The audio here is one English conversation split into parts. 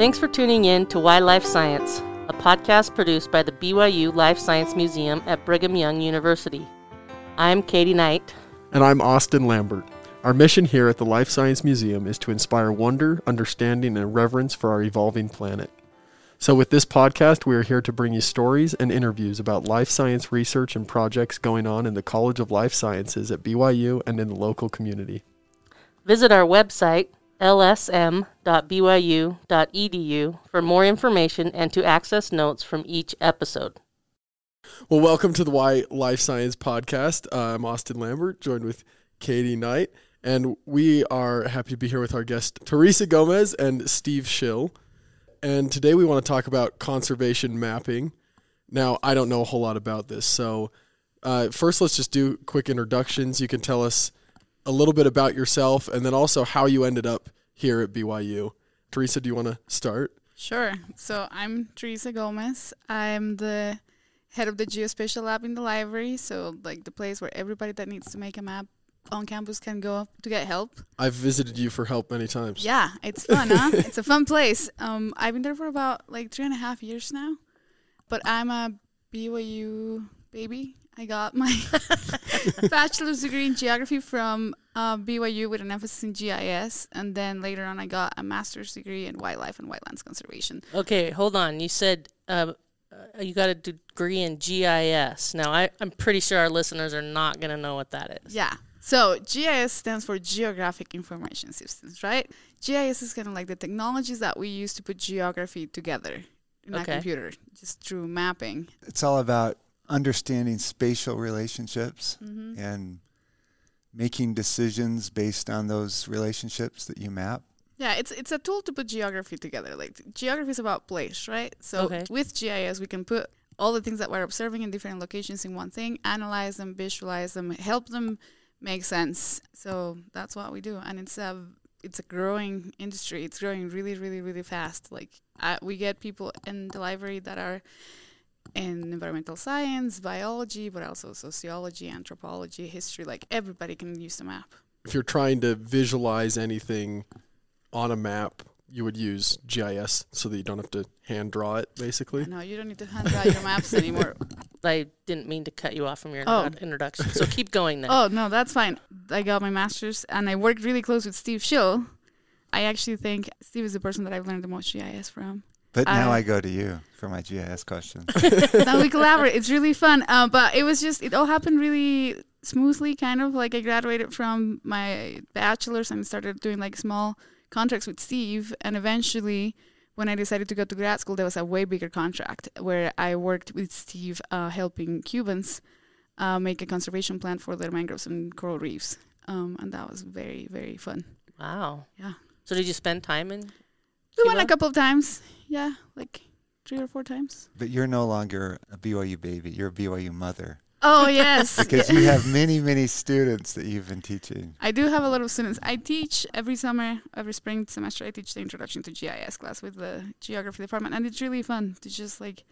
Thanks for tuning in to Why Life Science, a podcast produced by the BYU Life Science Museum at Brigham Young University. I'm Katie Knight. And I'm Austin Lambert. Our mission here at the Life Science Museum is to inspire wonder, understanding, and reverence for our evolving planet. So, with this podcast, we are here to bring you stories and interviews about life science research and projects going on in the College of Life Sciences at BYU and in the local community. Visit our website, lsm.byu.edu, for more information and to access notes from each episode. Well, welcome to the Why Life Science podcast. Uh, I'm Austin Lambert, joined with Katie Knight, and we are happy to be here with our guest, Teresa Gomez and Steve Schill and today we want to talk about conservation mapping. Now, I don't know a whole lot about this, so uh, first let's just do quick introductions. You can tell us a little bit about yourself and then also how you ended up here at BYU. Teresa, do you want to start? Sure. So I'm Teresa Gomez. I'm the head of the geospatial lab in the library, so like the place where everybody that needs to make a map on campus can go to get help. I've visited you for help many times. Yeah, it's fun, huh? it's a fun place. Um, I've been there for about like three and a half years now, but I'm a BYU baby. I got my bachelor's degree in geography from uh, BYU with an emphasis in GIS, and then later on I got a master's degree in wildlife and wetlands conservation. Okay, hold on. You said uh, uh you got a degree in GIS. Now I, I'm pretty sure our listeners are not going to know what that is. Yeah. So GIS stands for Geographic Information Systems, right? GIS is kind of like the technologies that we use to put geography together in okay. a computer, just through mapping. It's all about understanding spatial relationships mm-hmm. and making decisions based on those relationships that you map. Yeah, it's it's a tool to put geography together. Like geography is about place, right? So okay. with GIS, we can put all the things that we're observing in different locations in one thing, analyze them, visualize them, help them make sense. So that's what we do, and it's a it's a growing industry. It's growing really, really, really fast. Like uh, we get people in the library that are in environmental science, biology, but also sociology, anthropology, history. Like everybody can use the map. If you're trying to visualize anything on a map, you would use GIS so that you don't have to hand draw it, basically. No, you don't need to hand draw your maps anymore. I didn't mean to cut you off from your oh. introduction, so keep going then. Oh no, that's fine. I got my master's, and I worked really close with Steve Schill. I actually think Steve is the person that I've learned the most GIS from. But now I go to you for my GIS questions. now we collaborate. It's really fun. Uh, but it was just, it all happened really smoothly, kind of. Like I graduated from my bachelor's and started doing like small contracts with Steve. And eventually, when I decided to go to grad school, there was a way bigger contract where I worked with Steve uh, helping Cubans uh, make a conservation plan for their mangroves and coral reefs. Um, and that was very, very fun. Wow. Yeah. So did you spend time in we went a couple of times. Yeah, like three or four times. But you're no longer a BYU baby. You're a BYU mother. Oh yes, because you have many, many students that you've been teaching. I do have a lot of students. I teach every summer, every spring semester. I teach the introduction to GIS class with the geography department, and it's really fun to just like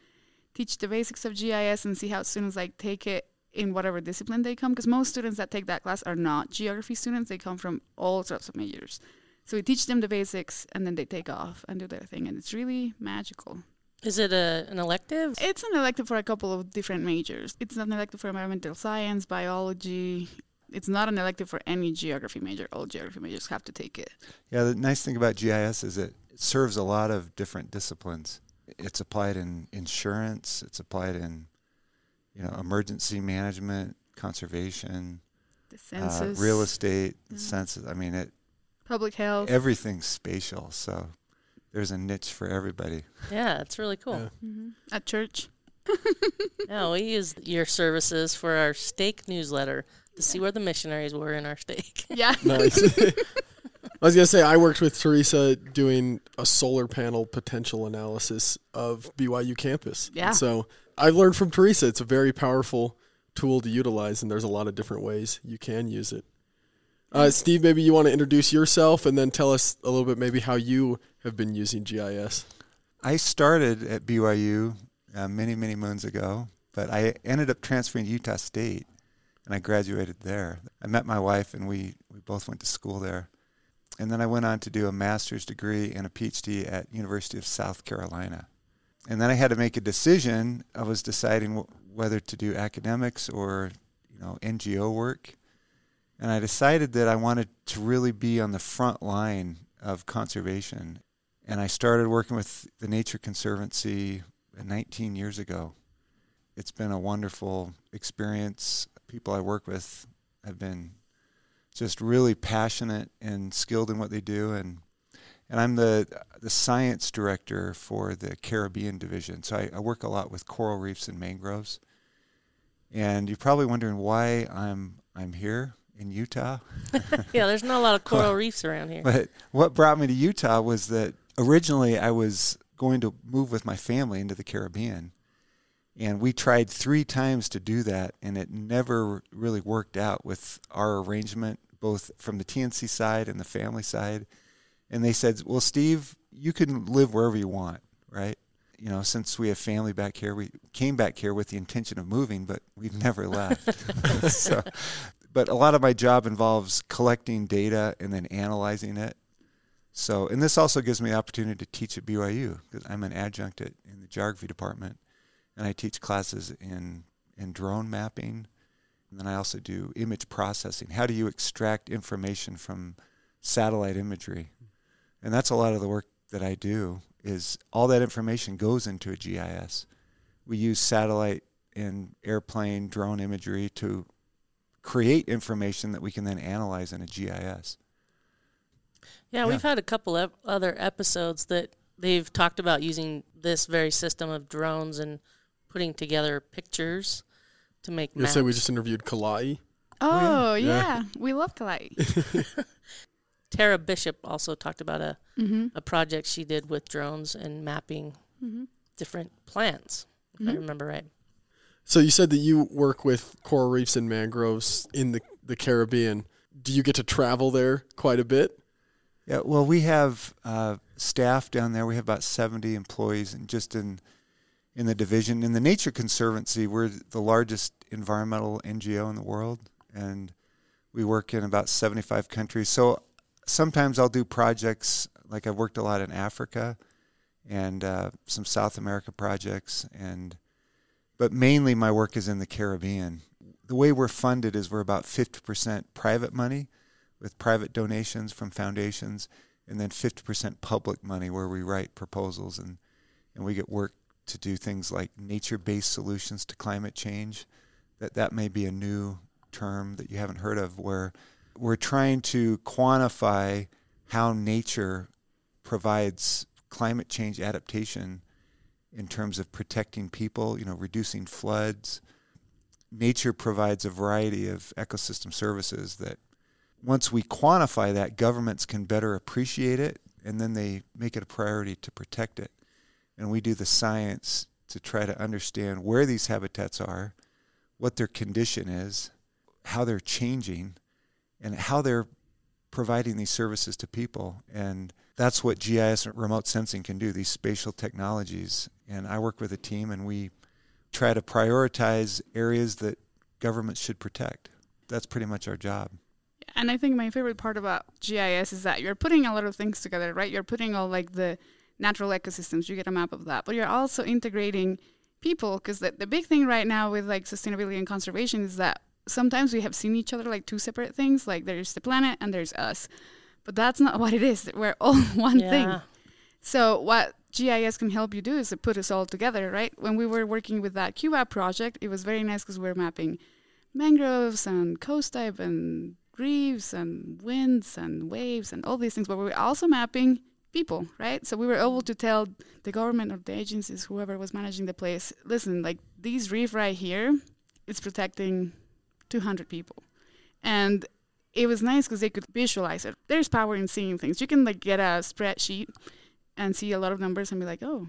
teach the basics of GIS and see how students like take it in whatever discipline they come. Because most students that take that class are not geography students; they come from all sorts of majors. So we teach them the basics, and then they take off and do their thing, and it's really magical. Is it a, an elective? It's an elective for a couple of different majors. It's not an elective for environmental science, biology. It's not an elective for any geography major. All geography majors have to take it. Yeah, the nice thing about GIS is it serves a lot of different disciplines. It's applied in insurance. It's applied in, you know, emergency management, conservation, the census, uh, real estate, yeah. census. I mean, it public health. Everything's spatial, so there's a niche for everybody. Yeah, it's really cool. Yeah. Mm-hmm. At church. yeah, we use your services for our stake newsletter to see where the missionaries were in our stake. Yeah. nice. I was gonna say I worked with Teresa doing a solar panel potential analysis of BYU campus. Yeah. And so I learned from Teresa it's a very powerful tool to utilize, and there's a lot of different ways you can use it. Uh, Steve, maybe you want to introduce yourself and then tell us a little bit maybe how you have been using GIS. I started at BYU uh, many, many moons ago, but I ended up transferring to Utah State and I graduated there. I met my wife and we, we both went to school there. and then I went on to do a master's degree and a PhD at University of South Carolina. And then I had to make a decision. I was deciding w- whether to do academics or, you know, NGO work. And I decided that I wanted to really be on the front line of conservation. And I started working with the Nature Conservancy 19 years ago. It's been a wonderful experience. People I work with have been just really passionate and skilled in what they do and and I'm the the science director for the Caribbean division. So I, I, work a lot with coral reefs and mangroves. And you're probably wondering why I'm I'm here in Utah. yeah, there's not a lot of coral reefs around here. But what brought me to Utah was that originally I was going to move with my family into the Caribbean. And we tried three times to do that, and it never really worked out with our arrangement, both from the TNC side and the family side. And they said, Well, Steve, you can live wherever you want, right? You know, since we have family back here, we came back here with the intention of moving, but we've never left. so, but a lot of my job involves collecting data and then analyzing it. So, and this also gives me the opportunity to teach at BYU because I'm an adjunct at, in the geography department and I teach classes in in drone mapping, and then I also do image processing. How do you extract information from satellite imagery? And that's a lot of the work that I do. Is all that information goes into a GIS. We use satellite and airplane drone imagery to create information that we can then analyze in a GIS. Yeah, yeah. we've had a couple of other episodes that they've talked about using this very system of drones and putting together pictures to make you say we just interviewed Kalai. Oh, yeah. yeah. We love Kalai. Tara Bishop also talked about a mm-hmm. a project she did with drones and mapping mm-hmm. different plants, if mm-hmm. I remember right. So you said that you work with coral reefs and mangroves in the, the Caribbean. Do you get to travel there quite a bit? Yeah, well, we have uh, staff down there. We have about 70 employees, and just in in the division. In the Nature Conservancy, we're the largest environmental NGO in the world, and we work in about 75 countries. So sometimes I'll do projects like I've worked a lot in Africa and uh, some South America projects, and but mainly my work is in the Caribbean. The way we're funded is we're about 50% private money with private donations from foundations, and then 50% public money where we write proposals and, and we get work to do things like nature-based solutions to climate change. That that may be a new term that you haven't heard of, where we're trying to quantify how nature provides climate change adaptation in terms of protecting people, you know, reducing floods. Nature provides a variety of ecosystem services that once we quantify that, governments can better appreciate it and then they make it a priority to protect it and we do the science to try to understand where these habitats are, what their condition is, how they're changing, and how they're providing these services to people. And that's what GIS remote sensing can do, these spatial technologies. And I work with a team and we try to prioritize areas that governments should protect. That's pretty much our job. And I think my favorite part about GIS is that you're putting a lot of things together, right? You're putting all like the natural ecosystems, you get a map of that. But you're also integrating people because the, the big thing right now with like sustainability and conservation is that sometimes we have seen each other like two separate things. Like there's the planet and there's us. But that's not what it is. We're all one yeah. thing. So what GIS can help you do is to put us all together, right? When we were working with that QAP project, it was very nice because we are mapping mangroves and coast type and reefs and winds and waves and all these things, but we were also mapping people, right? So we were able to tell the government or the agencies, whoever was managing the place, listen, like these reef right here, it's protecting 200 people. And it was nice because they could visualize it. There's power in seeing things. You can like get a spreadsheet and see a lot of numbers and be like, oh,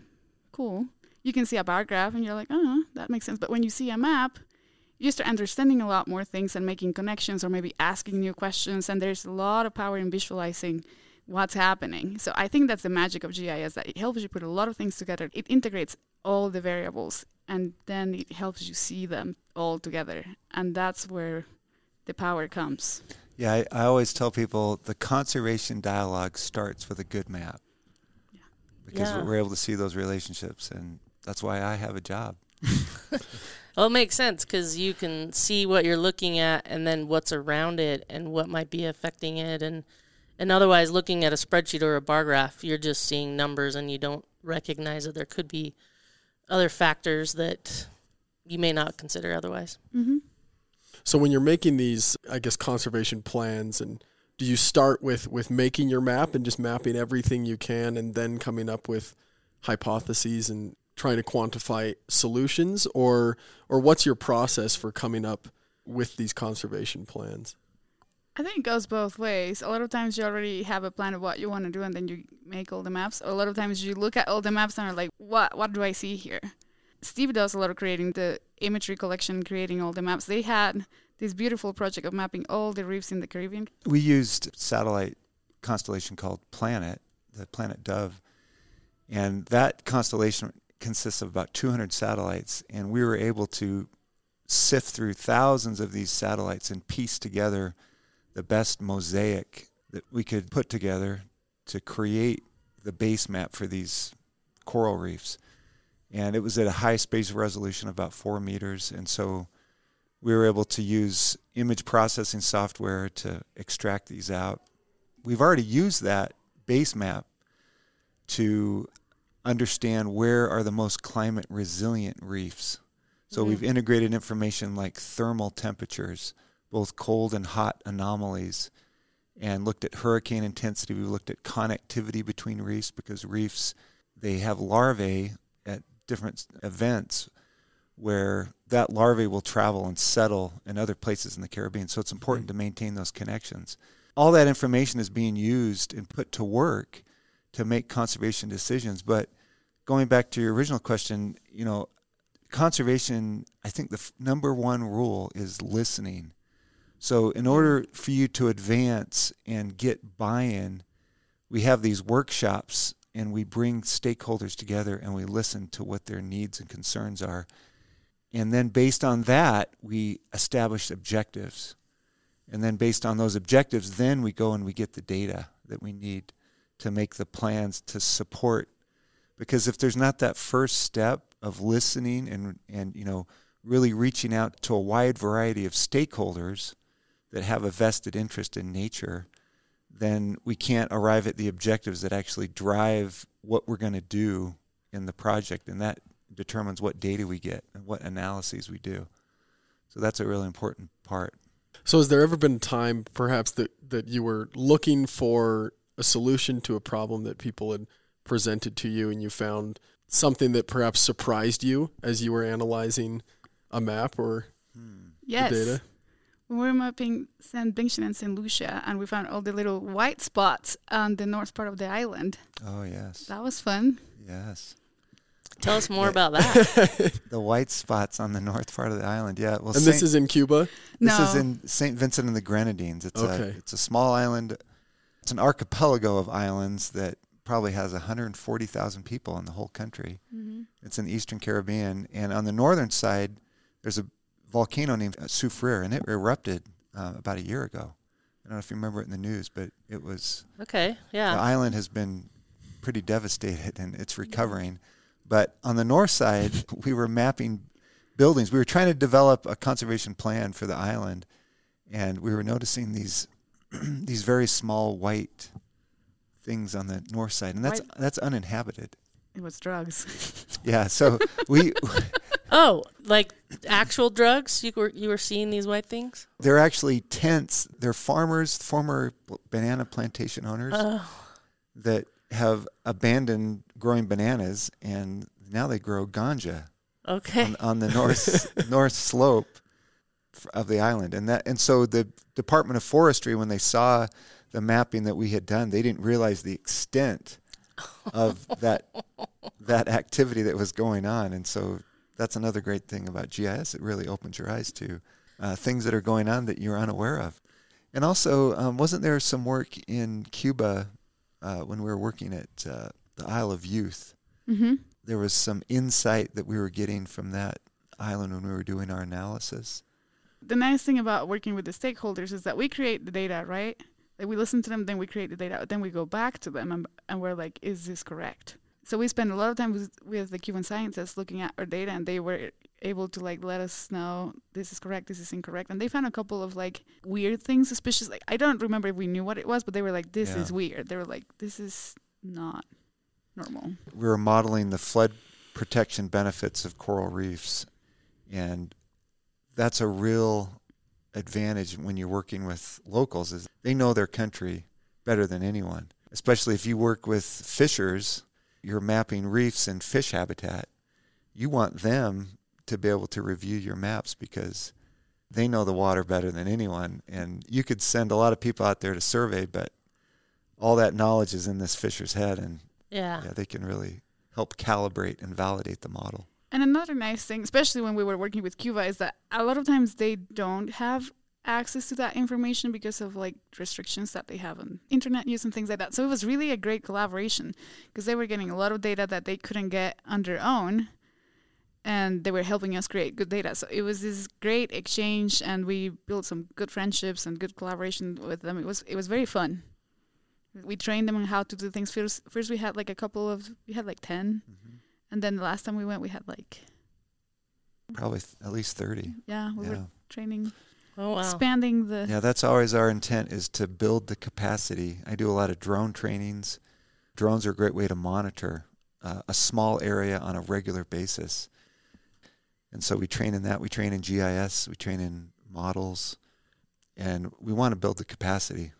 cool. You can see a bar graph and you're like, oh, that makes sense. But when you see a map, you start understanding a lot more things and making connections or maybe asking new questions. And there's a lot of power in visualizing what's happening. So I think that's the magic of GIS that it helps you put a lot of things together. It integrates all the variables and then it helps you see them all together. And that's where the power comes. Yeah, I, I always tell people the conservation dialogue starts with a good map. Yeah. Because yeah. we're able to see those relationships, and that's why I have a job. well, it makes sense because you can see what you're looking at and then what's around it and what might be affecting it. And, and otherwise, looking at a spreadsheet or a bar graph, you're just seeing numbers and you don't recognize that there could be other factors that you may not consider otherwise. Mm-hmm. So when you're making these, I guess, conservation plans, and do you start with with making your map and just mapping everything you can, and then coming up with hypotheses and trying to quantify solutions, or or what's your process for coming up with these conservation plans? I think it goes both ways. A lot of times you already have a plan of what you want to do, and then you make all the maps. A lot of times you look at all the maps and are like, "What? What do I see here?" Steve does a lot of creating the imagery collection, creating all the maps. They had this beautiful project of mapping all the reefs in the Caribbean. We used satellite constellation called Planet, the Planet Dove, and that constellation consists of about 200 satellites, and we were able to sift through thousands of these satellites and piece together the best mosaic that we could put together to create the base map for these coral reefs and it was at a high space resolution of about four meters. And so we were able to use image processing software to extract these out. We've already used that base map to understand where are the most climate resilient reefs. So mm-hmm. we've integrated information like thermal temperatures, both cold and hot anomalies, and looked at hurricane intensity. We looked at connectivity between reefs because reefs they have larvae different events where that larvae will travel and settle in other places in the Caribbean. So it's important mm-hmm. to maintain those connections. All that information is being used and put to work to make conservation decisions. But going back to your original question, you know, conservation, I think the f- number one rule is listening. So, in order for you to advance and get buy in, we have these workshops and we bring stakeholders together and we listen to what their needs and concerns are. And then based on that, we establish objectives. And then based on those objectives, then we go and we get the data that we need to make the plans to support. Because if there's not that first step of listening and, and you know, really reaching out to a wide variety of stakeholders that have a vested interest in nature, then we can't arrive at the objectives that actually drive what we're going to do in the project, and that determines what data we get and what analyses we do. So that's a really important part. So, has there ever been a time, perhaps, that, that you were looking for a solution to a problem that people had presented to you, and you found something that perhaps surprised you as you were analyzing a map or hmm. yes. the data? We were mapping St. Vincent and St. Lucia, and we found all the little white spots on the north part of the island. Oh, yes. That was fun. Yes. Tell us more about that. the white spots on the north part of the island. Yeah. Well, and Saint, this is in Cuba. This no. is in Saint Vincent and the Grenadines. It's okay. a it's a small island. It's an archipelago of islands that probably has 140,000 people in the whole country. Mm-hmm. It's in the Eastern Caribbean, and on the northern side, there's a volcano named Soufriere, and it erupted uh, about a year ago. I don't know if you remember it in the news, but it was okay. Yeah, the island has been pretty devastated, and it's recovering. But on the north side, we were mapping buildings. We were trying to develop a conservation plan for the island, and we were noticing these these very small white things on the north side, and that's white. that's uninhabited. It was drugs. yeah, so we Oh, like actual drugs? You were you were seeing these white things? They're actually tents. They're farmers, former banana plantation owners oh. that have abandoned growing bananas and now they grow ganja. Okay. On, on the north north slope of the island, and that and so the Department of Forestry, when they saw the mapping that we had done, they didn't realize the extent of that that activity that was going on, and so that's another great thing about GIS. It really opens your eyes to uh, things that are going on that you're unaware of. And also, um, wasn't there some work in Cuba uh, when we were working at uh, the Isle of Youth? Mm-hmm. There was some insight that we were getting from that island when we were doing our analysis. The nice thing about working with the stakeholders is that we create the data, right? Like we listen to them, then we create the data, then we go back to them and, and we're like, is this correct? So we spend a lot of time with, with the Cuban scientists looking at our data, and they were able to like let us know this is correct, this is incorrect, and they found a couple of like weird things, suspicious. Like I don't remember if we knew what it was, but they were like, "This yeah. is weird." They were like, "This is not normal." We were modeling the flood protection benefits of coral reefs, and that's a real advantage when you're working with locals. Is they know their country better than anyone, especially if you work with fishers you're mapping reefs and fish habitat, you want them to be able to review your maps because they know the water better than anyone. And you could send a lot of people out there to survey, but all that knowledge is in this fisher's head, and yeah, yeah they can really help calibrate and validate the model. And another nice thing, especially when we were working with Cuba, is that a lot of times they don't have access to that information because of like restrictions that they have on internet use and things like that. So it was really a great collaboration because they were getting a lot of data that they couldn't get on their own and they were helping us create good data. So it was this great exchange and we built some good friendships and good collaboration with them. It was it was very fun. We trained them on how to do things. First, first we had like a couple of we had like 10 mm-hmm. and then the last time we went we had like probably th- at least 30. Yeah, we yeah. were training Oh, wow. Expanding the. Yeah, that's always our intent is to build the capacity. I do a lot of drone trainings. Drones are a great way to monitor uh, a small area on a regular basis. And so we train in that. We train in GIS. We train in models. And we want to build the capacity.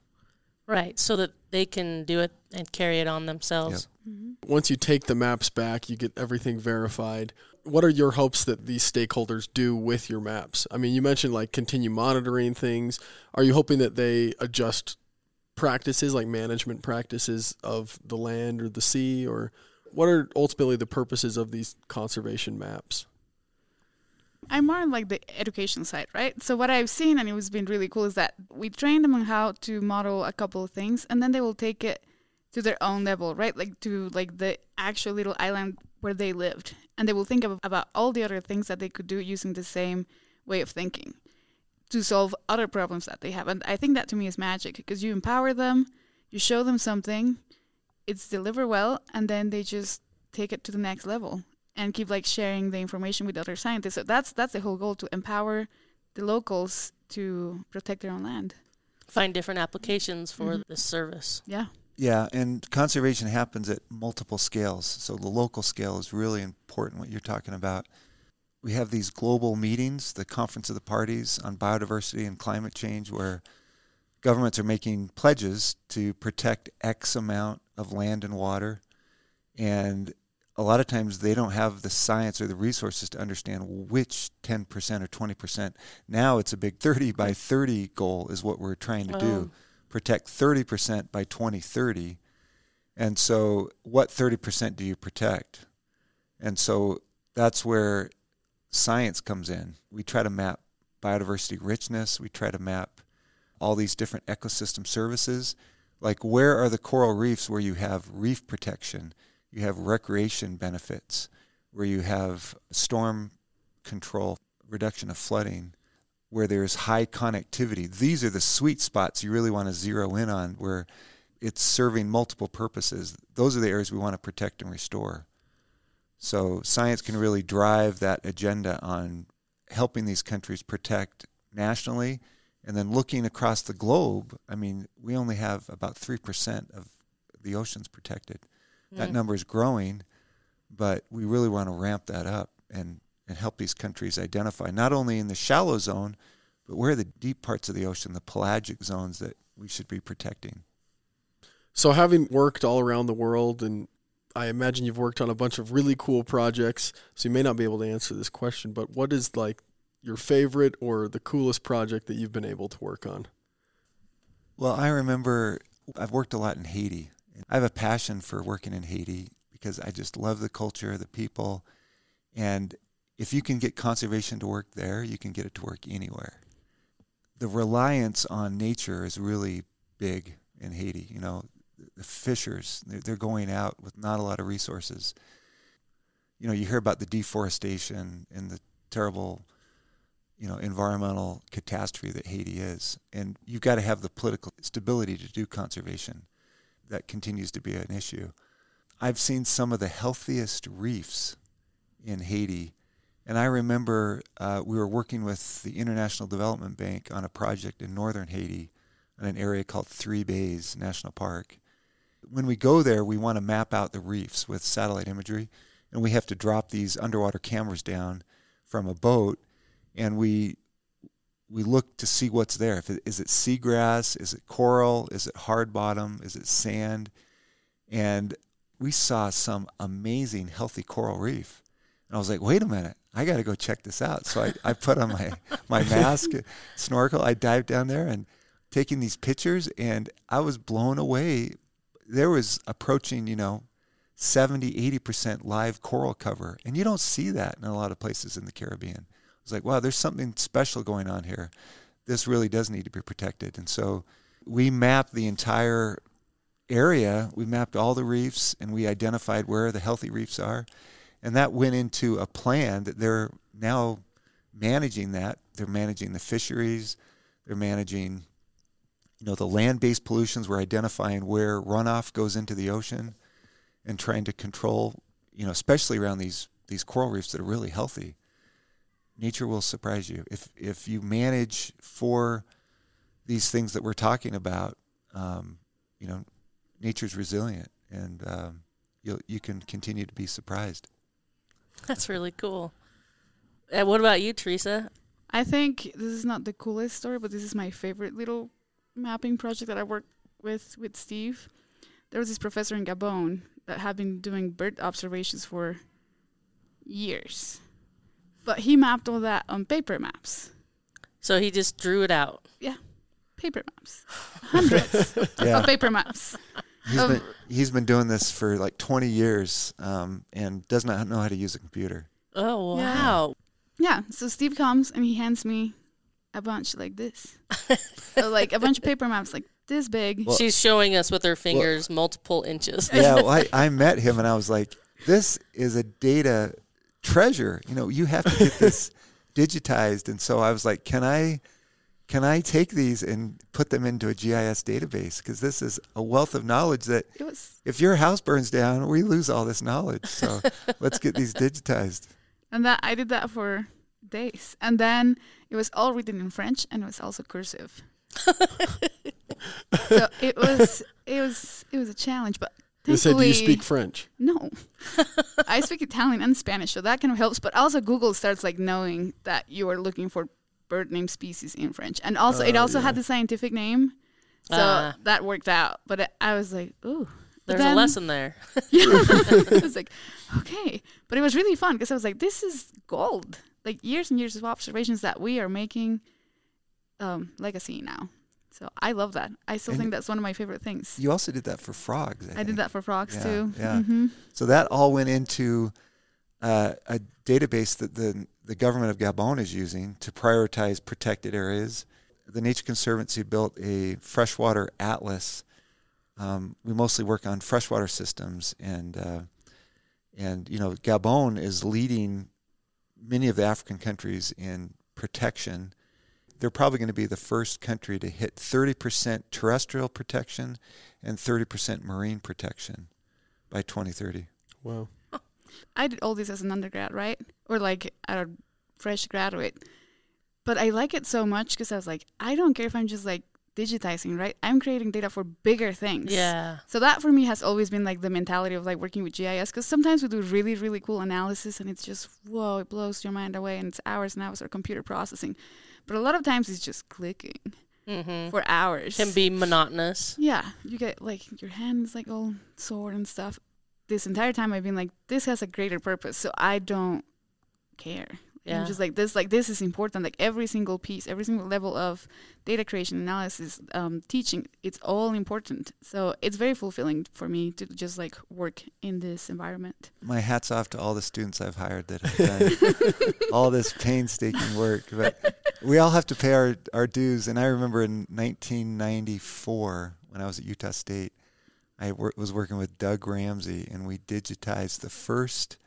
Right, so that they can do it and carry it on themselves. Yep. Mm-hmm. Once you take the maps back, you get everything verified what are your hopes that these stakeholders do with your maps? I mean, you mentioned like continue monitoring things. Are you hoping that they adjust practices like management practices of the land or the sea or what are ultimately the purposes of these conservation maps? I'm more on like the education side, right? So what I've seen and it was been really cool is that we train them on how to model a couple of things and then they will take it to their own level, right? Like to like the actual little island where they lived and they will think of, about all the other things that they could do using the same way of thinking to solve other problems that they have. And I think that to me is magic because you empower them, you show them something, it's delivered well, and then they just take it to the next level and keep like sharing the information with other scientists. So that's that's the whole goal to empower the locals to protect their own land. Find different applications for mm-hmm. this service. Yeah. Yeah, and conservation happens at multiple scales. So the local scale is really important, what you're talking about. We have these global meetings, the Conference of the Parties on Biodiversity and Climate Change, where governments are making pledges to protect X amount of land and water. And a lot of times they don't have the science or the resources to understand which 10% or 20%. Now it's a big 30 by 30 goal, is what we're trying to do protect 30% by 2030. And so, what 30% do you protect? And so, that's where science comes in. We try to map biodiversity richness, we try to map all these different ecosystem services. Like, where are the coral reefs where you have reef protection, you have recreation benefits, where you have storm control, reduction of flooding, where there's high connectivity. These are the sweet spots you really want to zero in on where it's serving multiple purposes. Those are the areas we want to protect and restore. So science can really drive that agenda on helping these countries protect nationally and then looking across the globe. I mean, we only have about 3% of the oceans protected. Mm. That number is growing, but we really want to ramp that up and and help these countries identify not only in the shallow zone, but where are the deep parts of the ocean, the pelagic zones that we should be protecting. So, having worked all around the world, and I imagine you've worked on a bunch of really cool projects, so you may not be able to answer this question, but what is like your favorite or the coolest project that you've been able to work on? Well, I remember I've worked a lot in Haiti. I have a passion for working in Haiti because I just love the culture, the people, and if you can get conservation to work there, you can get it to work anywhere. The reliance on nature is really big in Haiti. You know, the fishers, they're, going out with not a lot of resources. You know, you hear about the deforestation and the terrible you know environmental catastrophe that Haiti is, and you've got to have the political stability to do conservation. That continues to be an issue. I've seen some of the healthiest reefs in Haiti, and I remember uh, we were working with the International Development Bank on a project in northern Haiti, in an area called Three Bays National Park. When we go there, we want to map out the reefs with satellite imagery, and we have to drop these underwater cameras down from a boat and we we look to see what's there. If it, is it seagrass? Is it coral? Is it hard bottom? Is it sand? And we saw some amazing healthy coral reef. And I was like, wait a minute, I got to go check this out. So I, I put on my, my mask, snorkel. I dived down there and taking these pictures, and I was blown away. There was approaching, you know, 70, 80% live coral cover. And you don't see that in a lot of places in the Caribbean was like, wow, there's something special going on here. This really does need to be protected. And so we mapped the entire area. We mapped all the reefs and we identified where the healthy reefs are. And that went into a plan that they're now managing that. They're managing the fisheries. They're managing, you know, the land-based pollutions. We're identifying where runoff goes into the ocean and trying to control, you know, especially around these these coral reefs that are really healthy nature will surprise you if if you manage for these things that we're talking about. Um, you know, nature's resilient, and um, you you can continue to be surprised. That's really cool. And what about you, Teresa? I think this is not the coolest story, but this is my favorite little mapping project that I worked with with Steve. There was this professor in Gabon that had been doing bird observations for years but he mapped all that on paper maps. So he just drew it out. Yeah, paper maps, hundreds yeah. of paper maps. He's been he's been doing this for like 20 years, um, and does not know how to use a computer. Oh wow! Yeah. yeah. So Steve comes and he hands me a bunch like this, so like a bunch of paper maps like this big. Well, She's showing us with her fingers well, multiple inches. Yeah, well, I, I met him and I was like, this is a data treasure. You know, you have to get this digitized. And so I was like, can I can I take these and put them into a GIS database? Because this is a wealth of knowledge that was, if your house burns down, we lose all this knowledge. So let's get these digitized. And that I did that for days. And then it was all written in French and it was also cursive. so it was it was it was a challenge, but they said, "Do you speak French?" No, I speak Italian and Spanish, so that kind of helps. But also, Google starts like knowing that you are looking for bird name species in French, and also uh, it oh, also yeah. had the scientific name, so uh, that worked out. But it, I was like, "Ooh." There's then, a lesson there. yeah, I was like, okay, but it was really fun because I was like, this is gold. Like years and years of observations that we are making um, legacy now. So I love that. I still and think that's one of my favorite things. You also did that for frogs. I, I did that for frogs yeah, too. Yeah. Mm-hmm. So that all went into uh, a database that the the government of Gabon is using to prioritize protected areas. The Nature Conservancy built a freshwater atlas. Um, we mostly work on freshwater systems, and uh, and you know Gabon is leading many of the African countries in protection they're probably going to be the first country to hit 30% terrestrial protection and 30% marine protection by 2030. Wow. I did all this as an undergrad, right? Or like a fresh graduate. But I like it so much because I was like, I don't care if I'm just like digitizing, right? I'm creating data for bigger things. Yeah. So that for me has always been like the mentality of like working with GIS because sometimes we do really, really cool analysis and it's just, whoa, it blows your mind away and it's hours and hours of computer processing. But a lot of times it's just clicking mm-hmm. for hours. Can be monotonous. Yeah, you get like your hands like all sore and stuff. This entire time I've been like, this has a greater purpose, so I don't care. Yeah. I'm just like this, like this is important. Like every single piece, every single level of data creation, analysis, um, teaching, it's all important. So it's very fulfilling for me to just like work in this environment. My hats off to all the students I've hired that have done all this painstaking work. But we all have to pay our, our dues. And I remember in 1994 when I was at Utah State, I wor- was working with Doug Ramsey, and we digitized the first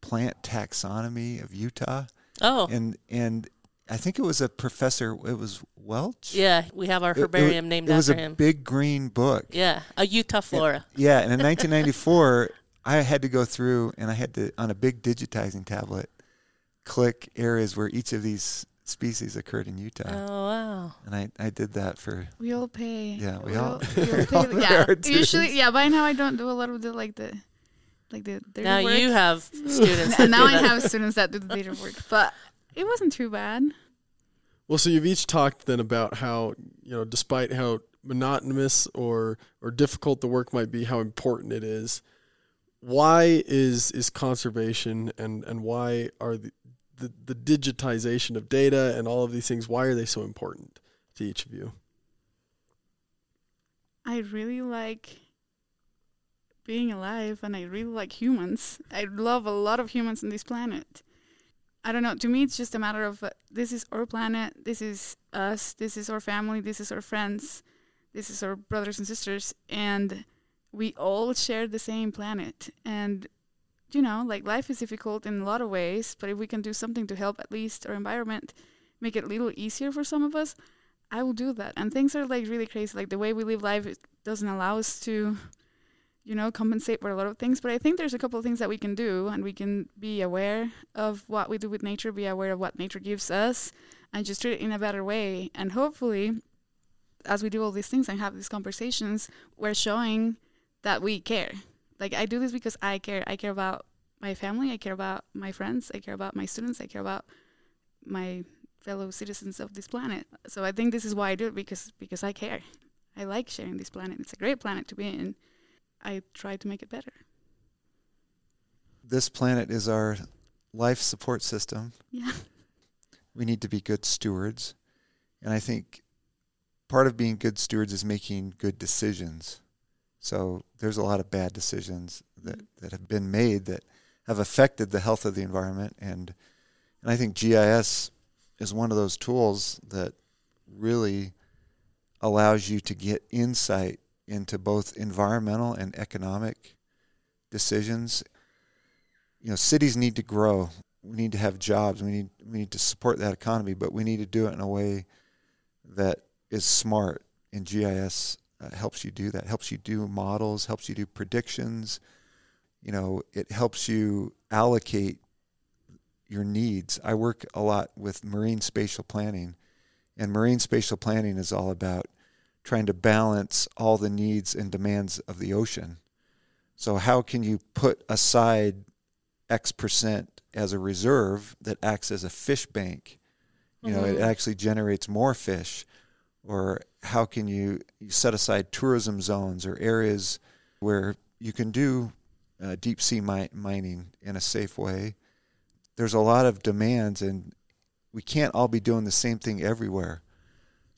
plant taxonomy of Utah. Oh, and and I think it was a professor. It was Welsh. Yeah, we have our herbarium it, named it was after a him. big green book. Yeah, a Utah flora. Yeah, and in 1994, I had to go through and I had to on a big digitizing tablet click areas where each of these species occurred in Utah. Oh wow! And I, I did that for. We all pay. Yeah, we, we all. all, we all pay, yeah, usually, yeah. By now, I don't do a lot of the like the, like the. Now work. you have students. and now I have students that do the data work, but it wasn't too bad. Well, so you've each talked then about how you know, despite how monotonous or or difficult the work might be, how important it is. Why is is conservation and and why are the the, the digitization of data and all of these things, why are they so important to each of you? I really like being alive and I really like humans. I love a lot of humans on this planet. I don't know. To me, it's just a matter of uh, this is our planet, this is us, this is our family, this is our friends, this is our brothers and sisters, and we all share the same planet. And you know, like life is difficult in a lot of ways, but if we can do something to help at least our environment, make it a little easier for some of us, I will do that. And things are like really crazy. Like the way we live life doesn't allow us to, you know, compensate for a lot of things. But I think there's a couple of things that we can do, and we can be aware of what we do with nature, be aware of what nature gives us, and just treat it in a better way. And hopefully, as we do all these things and have these conversations, we're showing that we care like I do this because I care. I care about my family. I care about my friends. I care about my students. I care about my fellow citizens of this planet. So I think this is why I do it because because I care. I like sharing this planet. It's a great planet to be in. I try to make it better. This planet is our life support system. Yeah. We need to be good stewards. And I think part of being good stewards is making good decisions. So there's a lot of bad decisions that, that have been made that have affected the health of the environment. And, and I think GIS is one of those tools that really allows you to get insight into both environmental and economic decisions. You know, cities need to grow. We need to have jobs. We need we need to support that economy, but we need to do it in a way that is smart. And GIS uh, helps you do that. Helps you do models. Helps you do predictions. You know, it helps you allocate your needs. I work a lot with marine spatial planning, and marine spatial planning is all about trying to balance all the needs and demands of the ocean. So, how can you put aside X percent as a reserve that acts as a fish bank? You know, mm-hmm. it actually generates more fish or how can you, you set aside tourism zones or areas where you can do uh, deep sea mi- mining in a safe way. There's a lot of demands, and we can't all be doing the same thing everywhere.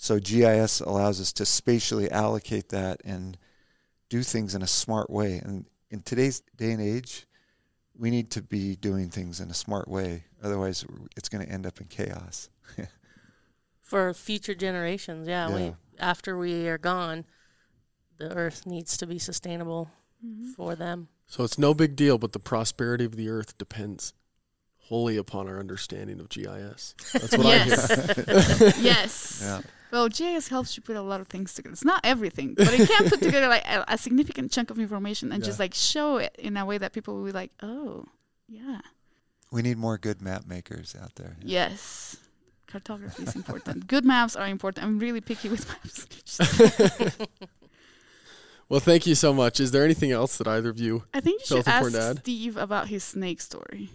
So GIS allows us to spatially allocate that and do things in a smart way. And in today's day and age, we need to be doing things in a smart way. Otherwise, it's going to end up in chaos. for future generations. Yeah, yeah, we after we are gone, the earth needs to be sustainable mm-hmm. for them. So it's no big deal, but the prosperity of the earth depends wholly upon our understanding of GIS. That's what I hear. yes. Yeah. Well, GIS helps you put a lot of things together. It's not everything, but it can put together like a, a significant chunk of information and yeah. just like show it in a way that people will be like, "Oh, yeah." We need more good map makers out there. Yes cartography is important. Good maps are important. I'm really picky with maps. well, thank you so much. Is there anything else that either of you? I think you should ask Steve about his snake story.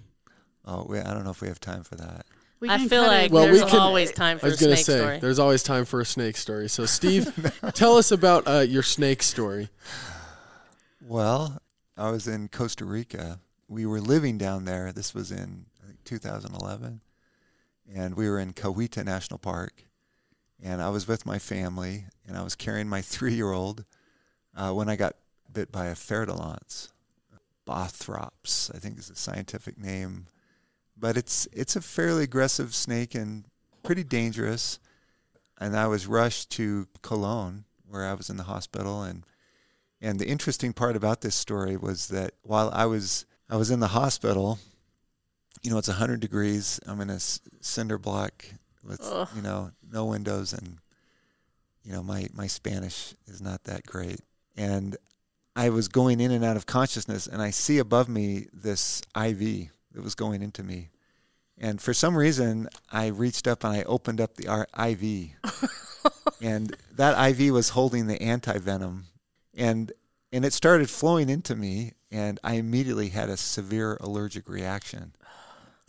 Oh, we, I don't know if we have time for that. We I feel like well, there's we can, always time for I was going to say, story. There's always time for a snake story. So, Steve, tell us about uh, your snake story. Well, I was in Costa Rica. We were living down there. This was in I think 2011 and we were in Cahuita National Park, and I was with my family, and I was carrying my three-year-old uh, when I got bit by a fer-de-lance, Bothrops, I think is the scientific name, but it's it's a fairly aggressive snake and pretty dangerous. And I was rushed to Cologne, where I was in the hospital, and and the interesting part about this story was that while I was I was in the hospital you know, it's 100 degrees. I'm in a cinder block with Ugh. you know no windows and you know my my Spanish is not that great and I was going in and out of consciousness and I see above me this IV that was going into me and for some reason I reached up and I opened up the IV and that IV was holding the anti venom and and it started flowing into me and I immediately had a severe allergic reaction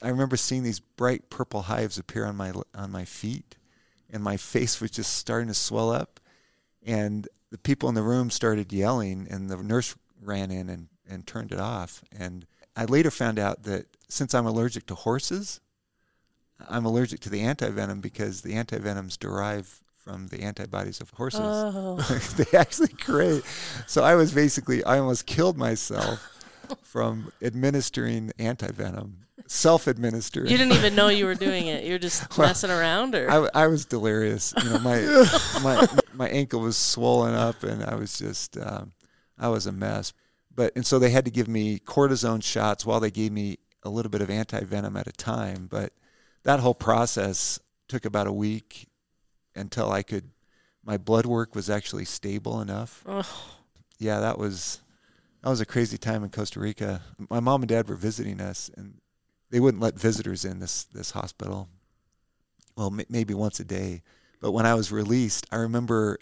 I remember seeing these bright purple hives appear on my on my feet, and my face was just starting to swell up. And the people in the room started yelling, and the nurse ran in and, and turned it off. And I later found out that since I'm allergic to horses, I'm allergic to the antivenom because the antivenoms derive from the antibodies of horses. Oh. they actually create. So I was basically, I almost killed myself from administering antivenom self-administered. You didn't even know you were doing it. You're just well, messing around, or I, I, was delirious. You know, my my my ankle was swollen up, and I was just um, I was a mess. But and so they had to give me cortisone shots while they gave me a little bit of anti venom at a time. But that whole process took about a week until I could. My blood work was actually stable enough. Oh. Yeah, that was that was a crazy time in Costa Rica. My mom and dad were visiting us, and they wouldn't let visitors in this this hospital. Well, m- maybe once a day. But when I was released, I remember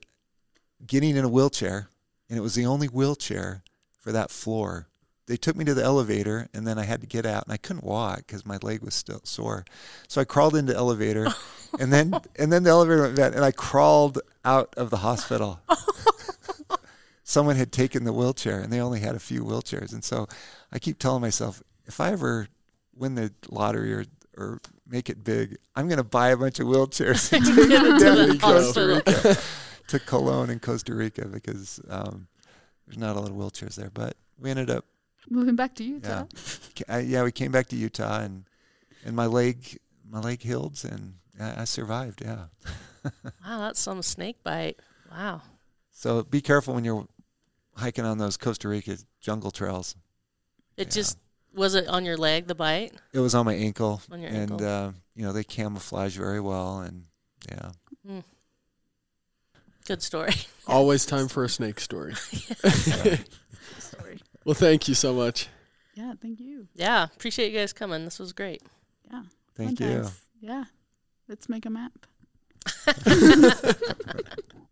getting in a wheelchair, and it was the only wheelchair for that floor. They took me to the elevator, and then I had to get out, and I couldn't walk because my leg was still sore. So I crawled into the elevator, and then and then the elevator went back, and I crawled out of the hospital. Someone had taken the wheelchair, and they only had a few wheelchairs, and so I keep telling myself, if I ever win the lottery or or make it big, I'm going to buy a bunch of wheelchairs and take them down to Costa Rica, to Cologne in Costa Rica because um, there's not a lot of wheelchairs there. But we ended up moving back to Utah. Yeah, yeah, we came back to Utah and and my leg my leg healed and I, I survived. Yeah. wow, that's some snake bite. Wow. So be careful when you're hiking on those Costa Rica jungle trails. It yeah. just was it on your leg, the bite? It was on my ankle. On your and, ankle. uh, you know, they camouflage very well. And, yeah. Mm. Good story. Always time for a snake story. story. Well, thank you so much. Yeah, thank you. Yeah, appreciate you guys coming. This was great. Yeah. Thank you. Yeah. Let's make a map.